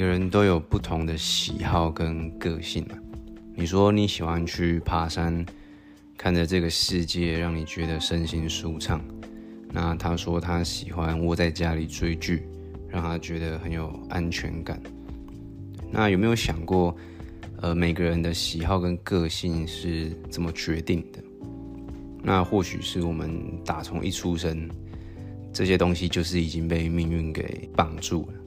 每个人都有不同的喜好跟个性嘛。你说你喜欢去爬山，看着这个世界让你觉得身心舒畅。那他说他喜欢窝在家里追剧，让他觉得很有安全感。那有没有想过，呃，每个人的喜好跟个性是怎么决定的？那或许是我们打从一出生，这些东西就是已经被命运给绑住了。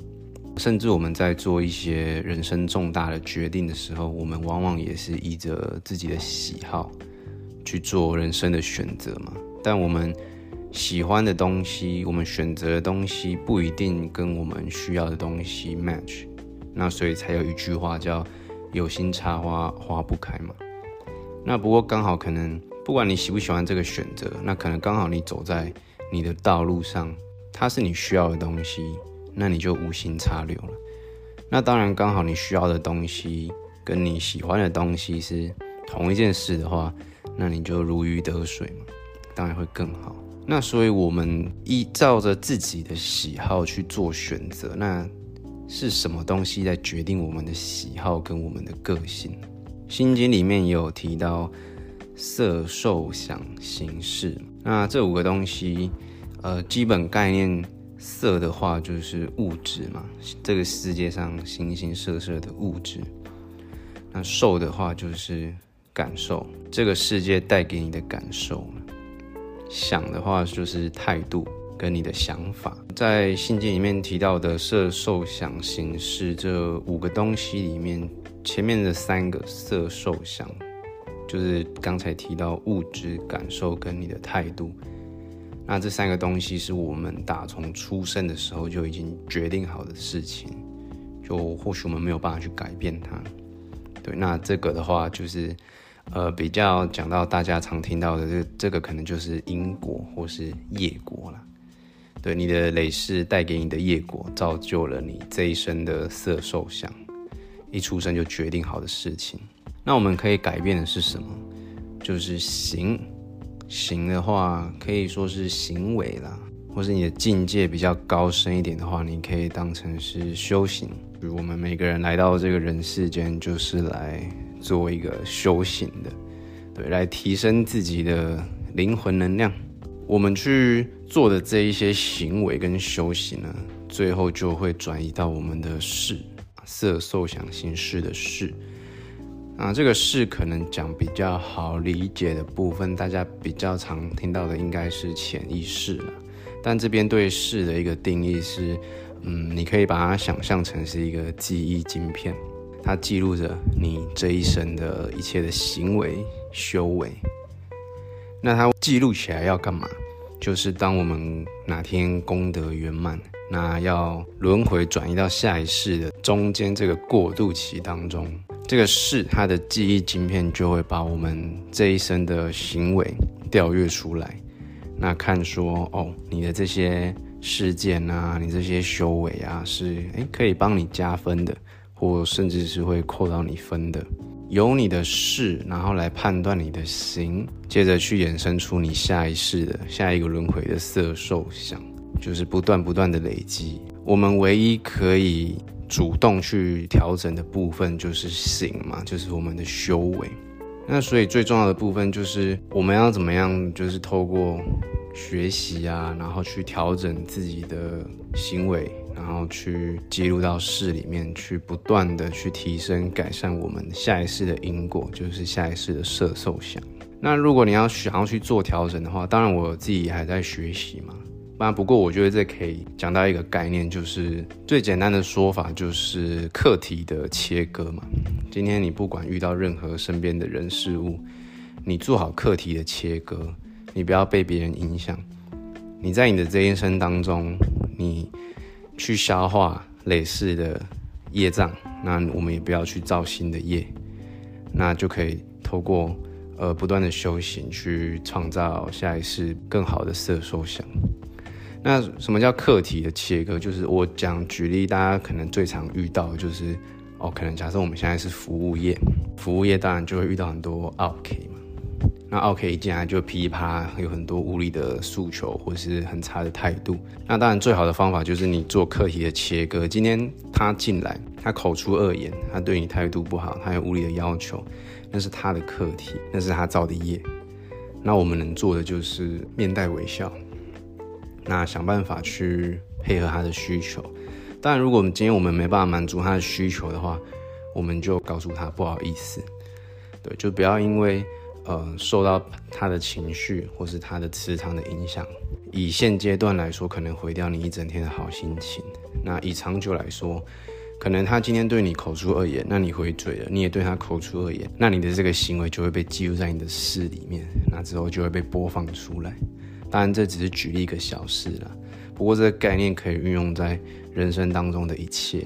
甚至我们在做一些人生重大的决定的时候，我们往往也是依着自己的喜好去做人生的选择嘛。但我们喜欢的东西，我们选择的东西，不一定跟我们需要的东西 match。那所以才有一句话叫“有心插花花不开”嘛。那不过刚好可能。不管你喜不喜欢这个选择，那可能刚好你走在你的道路上，它是你需要的东西，那你就无心插柳了。那当然，刚好你需要的东西跟你喜欢的东西是同一件事的话，那你就如鱼得水嘛，当然会更好。那所以我们依照着自己的喜好去做选择，那是什么东西在决定我们的喜好跟我们的个性？心经里面也有提到。色、受、想、行、识，那这五个东西，呃，基本概念，色的话就是物质嘛，这个世界上形形色色的物质。那受的话就是感受，这个世界带给你的感受。想的话就是态度跟你的想法。在信经里面提到的色、受、想、行、识这五个东西里面，前面的三个色、受、想。就是刚才提到物质感受跟你的态度，那这三个东西是我们打从出生的时候就已经决定好的事情，就或许我们没有办法去改变它。对，那这个的话就是，呃，比较讲到大家常听到的这这个可能就是因果或是业果了。对，你的累世带给你的业果，造就了你这一生的色受想，一出生就决定好的事情。那我们可以改变的是什么？就是行，行的话可以说是行为啦，或是你的境界比较高深一点的话，你可以当成是修行。比如我们每个人来到这个人世间，就是来做一个修行的，对，来提升自己的灵魂能量。我们去做的这一些行为跟修行呢，最后就会转移到我们的事，色受想行识的事。啊，这个是可能讲比较好理解的部分，大家比较常听到的应该是潜意识了。但这边对事的一个定义是，嗯，你可以把它想象成是一个记忆晶片，它记录着你这一生的一切的行为修为。那它记录起来要干嘛？就是当我们哪天功德圆满，那要轮回转移到下一世的中间这个过渡期当中。这个是它的记忆晶片，就会把我们这一生的行为调阅出来。那看说哦，你的这些事件啊，你这些修为啊，是诶可以帮你加分的，或甚至是会扣到你分的。由你的事，然后来判断你的行，接着去衍生出你下一世的下一个轮回的色受想，就是不断不断的累积。我们唯一可以。主动去调整的部分就是行嘛，就是我们的修为。那所以最重要的部分就是我们要怎么样，就是透过学习啊，然后去调整自己的行为，然后去记录到事里面去，不断的去提升改善我们下一世的因果，就是下一世的色受想。那如果你要想要去做调整的话，当然我自己还在学习嘛。那不过我觉得这可以讲到一个概念，就是最简单的说法就是课题的切割嘛。今天你不管遇到任何身边的人事物，你做好课题的切割，你不要被别人影响。你在你的这一生当中，你去消化累世的业障，那我们也不要去造新的业，那就可以透过呃不断的修行去创造下一世更好的色受想。那什么叫课题的切割？就是我讲举例，大家可能最常遇到的就是，哦，可能假设我们现在是服务业，服务业当然就会遇到很多 OK 嘛。那 OK 一进来就噼里啪啦有很多无理的诉求或是很差的态度。那当然最好的方法就是你做课题的切割。今天他进来，他口出恶言，他对你态度不好，他有无理的要求，那是他的课题，那是他造的业。那我们能做的就是面带微笑，那想办法去配合他的需求。但，如果我们今天我们没办法满足他的需求的话，我们就告诉他不好意思。对，就不要因为呃受到他的情绪或是他的磁场的影响，以现阶段来说，可能毁掉你一整天的好心情。那以长久来说，可能他今天对你口出恶言，那你回嘴了，你也对他口出恶言，那你的这个行为就会被记录在你的事里面，那之后就会被播放出来。当然，这只是举例一个小事了。不过，这个概念可以运用在人生当中的一切。